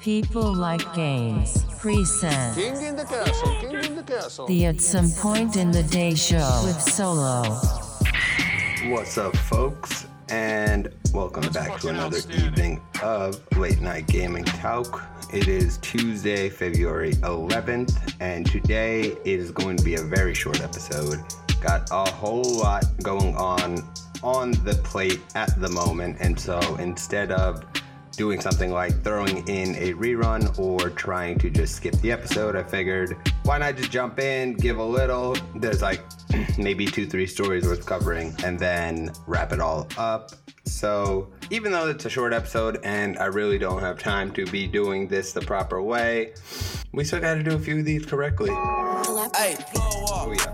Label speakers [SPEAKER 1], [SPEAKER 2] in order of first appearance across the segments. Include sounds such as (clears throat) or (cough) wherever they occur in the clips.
[SPEAKER 1] People like games present
[SPEAKER 2] King in the castle, king in the castle.
[SPEAKER 1] the At Some Point in the Day show with Solo.
[SPEAKER 3] What's up, folks? And welcome back to another evening of Late Night Gaming Talk. It is Tuesday, February 11th, and today is going to be a very short episode. Got a whole lot going on on the plate at the moment, and so instead of doing something like throwing in a rerun or trying to just skip the episode, I figured why not just jump in, give a little. There's like (clears throat) maybe two, three stories worth covering, and then wrap it all up. So, even though it's a short episode and I really don't have time to be doing this the proper way, we still got to do a few of these correctly.
[SPEAKER 4] Hey,
[SPEAKER 3] Oh yeah,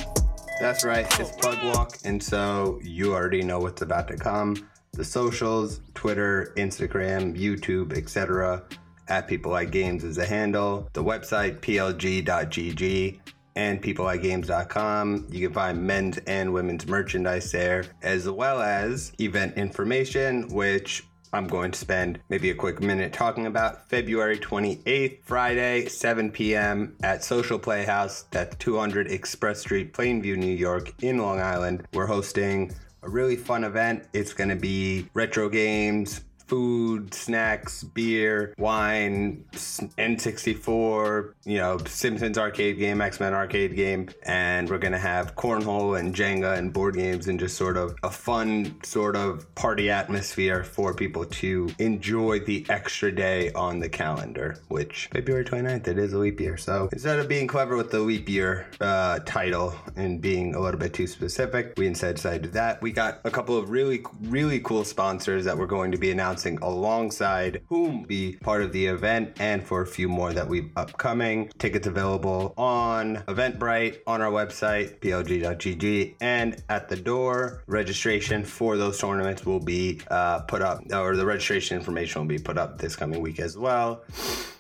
[SPEAKER 3] that's right. It's Plug Walk, and so you already know what's about to come. The socials, Twitter, Instagram, YouTube, etc. At People Like Games is the handle. The website plg.gg and peoplelikegames.com. You can find men's and women's merchandise there, as well as event information, which I'm going to spend maybe a quick minute talking about February 28th, Friday, 7 p.m. at Social Playhouse. That's 200 Express Street, Plainview, New York, in Long Island. We're hosting a really fun event. It's going to be retro games, food, snacks, beer, wine, N64, you know, Simpsons arcade game, X Men arcade game, and we're gonna have cornhole and Jenga and board games and just sort of a fun sort of party atmosphere for people to enjoy the extra day on the calendar, which February 29th, it is a leap year. So instead of being clever with the leap year uh, title and being a little bit too specific, we instead decided that. We got a couple of really, really cool sponsors that we're going to be announcing alongside whom be part of the event and for a few more that we've upcoming. Tickets available on Eventbrite, on our website, plg.gg, and at the door. Registration for those tournaments will be uh, put up, or the registration information will be put up this coming week as well.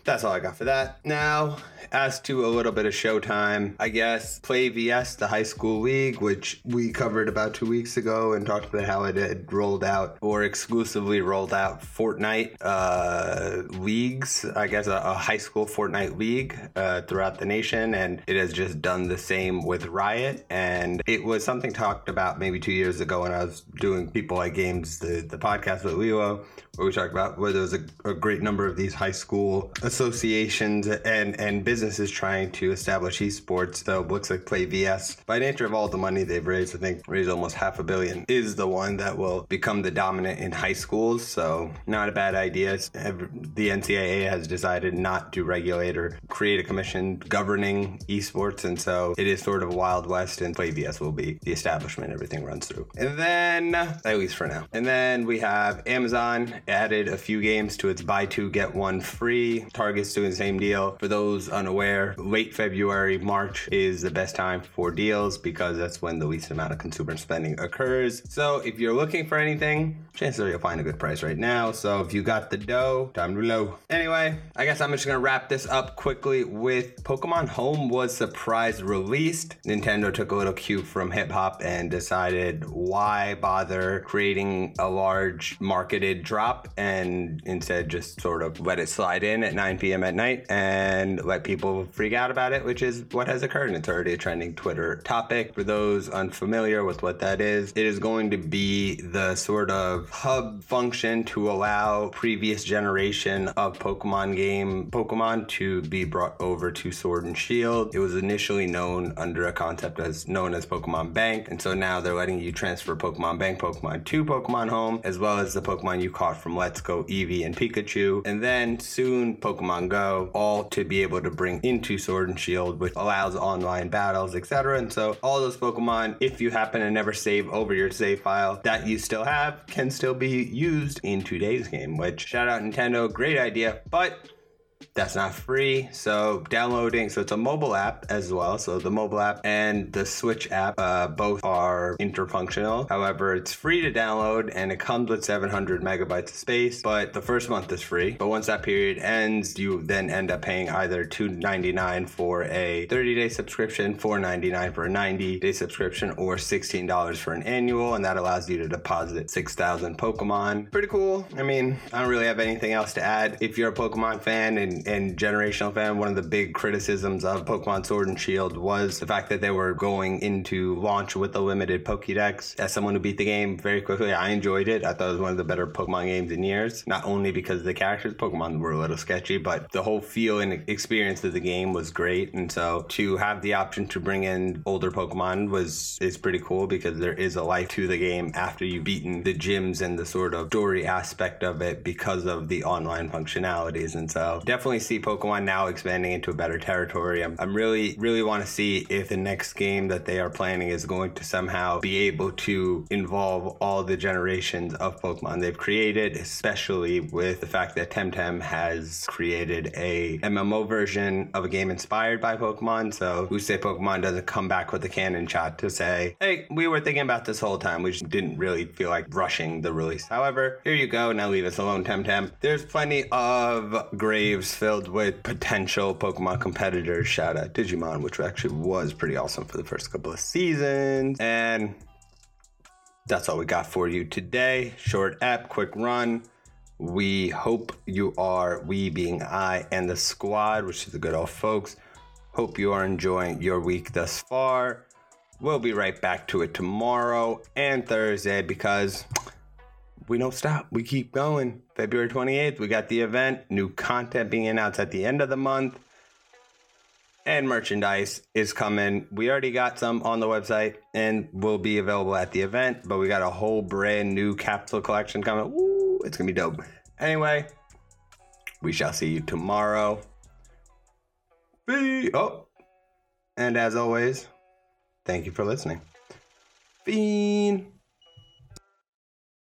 [SPEAKER 3] That's all I got for that. Now, as to a little bit of showtime, I guess PlayVS, the high school league, which we covered about two weeks ago and talked about how it had rolled out or exclusively rolled out Fortnite uh, leagues, I guess a, a high school Fortnite league uh, throughout the nation. And it has just done the same with Riot. And it was something talked about maybe two years ago when I was doing People Like Games, the, the podcast with Lilo, where we talked about where there was a, a great number of these high school associations and, and businesses trying to establish esports. So looks like PlayVS, by nature of all the money they've raised, I think raised almost half a billion, is the one that will become the dominant in high schools. So not a bad idea. The NCAA has decided not to regulate or create a commission governing esports, and so it is sort of Wild West, and PlayVS will be the establishment everything runs through. And then, at least for now, and then we have Amazon added a few games to its buy two get one free. Target's doing the same deal. For those unaware, late February, March is the best time for deals because that's when the least amount of consumer spending occurs. So if you're looking for anything, chances are you'll find a good price right now. So if you got the dough, time to low. Anyway, I guess I'm just gonna wrap this up quickly with Pokemon Home was surprise released. Nintendo took a little cue from hip hop and decided why bother creating a large marketed drop and instead just sort of let it slide in at 9 p.m. at night and let people freak out about it, which is what has occurred. And it's already a trending Twitter topic. For those unfamiliar with what that is, it is going to be the sort of hub function to allow previous generation of Pokemon game Pokemon to be brought over to Sword and Shield. It was initially known under a concept as known as Pokemon Bank, and so now they're letting you transfer Pokemon Bank Pokemon to Pokemon Home, as well as the Pokemon you caught from Let's Go Eevee and Pikachu, and then soon Pokemon Go, all to be able to bring into Sword and Shield, which allows online battles, etc. And so all those Pokemon, if you happen to never save over your save file that you still have, can still be used in today's game. Which shout out Nintendo, great idea, but that's not free. So downloading, so it's a mobile app as well. So the mobile app and the Switch app, uh, both are interfunctional. However, it's free to download and it comes with 700 megabytes of space. But the first month is free. But once that period ends, you then end up paying either $2.99 for a 30-day subscription, $4.99 for a 90-day subscription, or $16 for an annual, and that allows you to deposit 6,000 Pokemon. Pretty cool. I mean, I don't really have anything else to add. If you're a Pokemon fan and, and generational fan, one of the big criticisms of Pokemon Sword and Shield was the fact that they were going into launch with a limited Pokédex. As someone who beat the game very quickly, I enjoyed it. I thought it was one of the better Pokemon games in years. Not only because the characters, Pokemon were a little sketchy, but the whole feel and experience of the game was great. And so to have the option to bring in older Pokemon was is pretty cool because there is a life to the game after you've beaten the gyms and the sort of story aspect of it because of the online functionalities. And so definitely see Pokemon now expanding into a better territory. I'm, I'm really, really want to see if the next game that they are planning is going to somehow be able to involve all the generations of Pokemon they've created, especially with the fact that Temtem has created a MMO version of a game inspired by Pokemon. So who say Pokemon doesn't come back with a cannon shot to say, hey, we were thinking about this whole time. We just didn't really feel like rushing the release. However, here you go. Now leave us alone, Temtem. There's plenty of graves filled with potential Pokemon competitors. Shout out Digimon, which actually was pretty awesome for the first couple of seasons. And that's all we got for you today. Short app, quick run. We hope you are, we being I and the squad, which is the good old folks. Hope you are enjoying your week thus far. We'll be right back to it tomorrow and Thursday because we don't stop. We keep going. February 28th, we got the event, new content being announced at the end of the month, and merchandise is coming. We already got some on the website and will be available at the event, but we got a whole brand new capsule collection coming. Ooh, it's gonna be dope. Anyway, we shall see you tomorrow. Be oh, and as always, thank you for listening. Fiend.